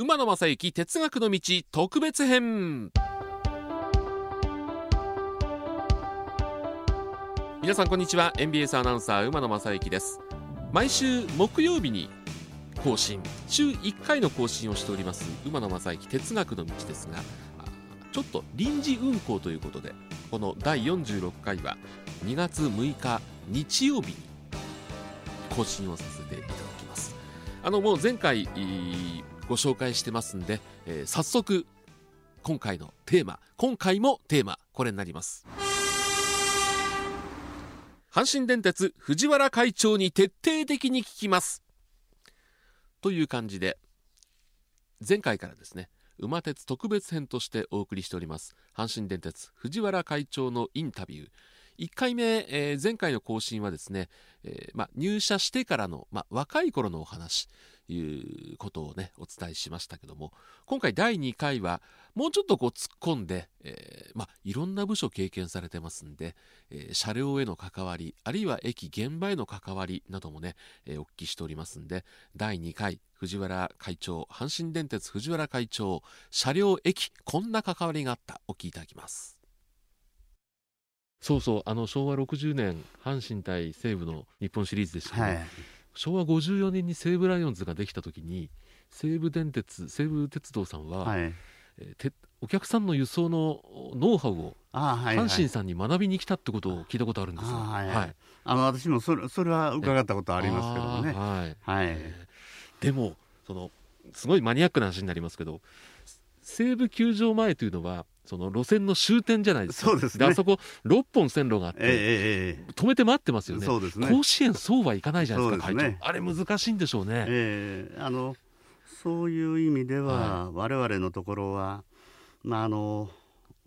馬野正幸哲学の道特別編。皆さんこんにちは。NBS アナウンサー馬野正幸です。毎週木曜日に更新。週1回の更新をしております馬野正幸哲学の道ですがちょっと臨時運行ということでこの第46回は2月6日日曜日に更新をさせていただきます。あのもう前回ご紹介してますんで、えー、早速今回のテーマ今回もテーマこれになります。阪神電鉄藤原会長に徹底的に聞きます。という感じで前回からですね馬鉄特別編としてお送りしております阪神電鉄藤原会長のインタビュー。1回目、えー、前回の更新はですね、えー、ま、入社してからの、ま、若い頃のお話ということをねお伝えしましたけども今回第2回はもうちょっとこう突っ込んで、えー、ま、いろんな部署経験されてますんで、え車両への関わりあるいは駅現場への関わりなどもね、えお聞きしておりますんで第2回藤原会長阪神電鉄藤原会長車両駅こんな関わりがあった。お聞きいただきます。そうそうあの昭和60年阪神対西武の日本シリーズでしたけど、はい、昭和54年に西武ライオンズができた時に西武電鉄西武鉄道さんは、はい、えー、お客さんの輸送のノウハウを阪神さんに学びに来たってことを聞いたことあるんですよ。はい、はい、あの私もそれそれは伺ったことありますけどね。はい、はい、えー、でもそのすごいマニアックな話になりますけど西武球場前というのはその路線の終点じゃないですか。そうですね。あそこ6本線路があって、えー、止めて待ってますよね。そうですね。甲子園そうはいかないじゃないですか、すね、あれ難しいんでしょうね。えー、あのそういう意味では、はい、我々のところは、まああの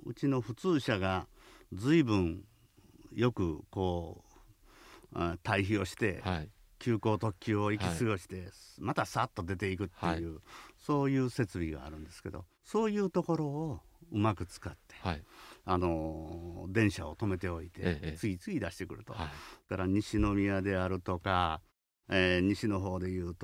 うちの普通車が随分よくこう対比をして、はい、急行特急を行き過ごして、はい、またさっと出ていくっていう、そういう設備があるんですけどそういうところをうまく使って、はい、あの電車を止めておいて、ええ、ついつい出してくると、はい、から西宮であるとか、えー、西の方でいうと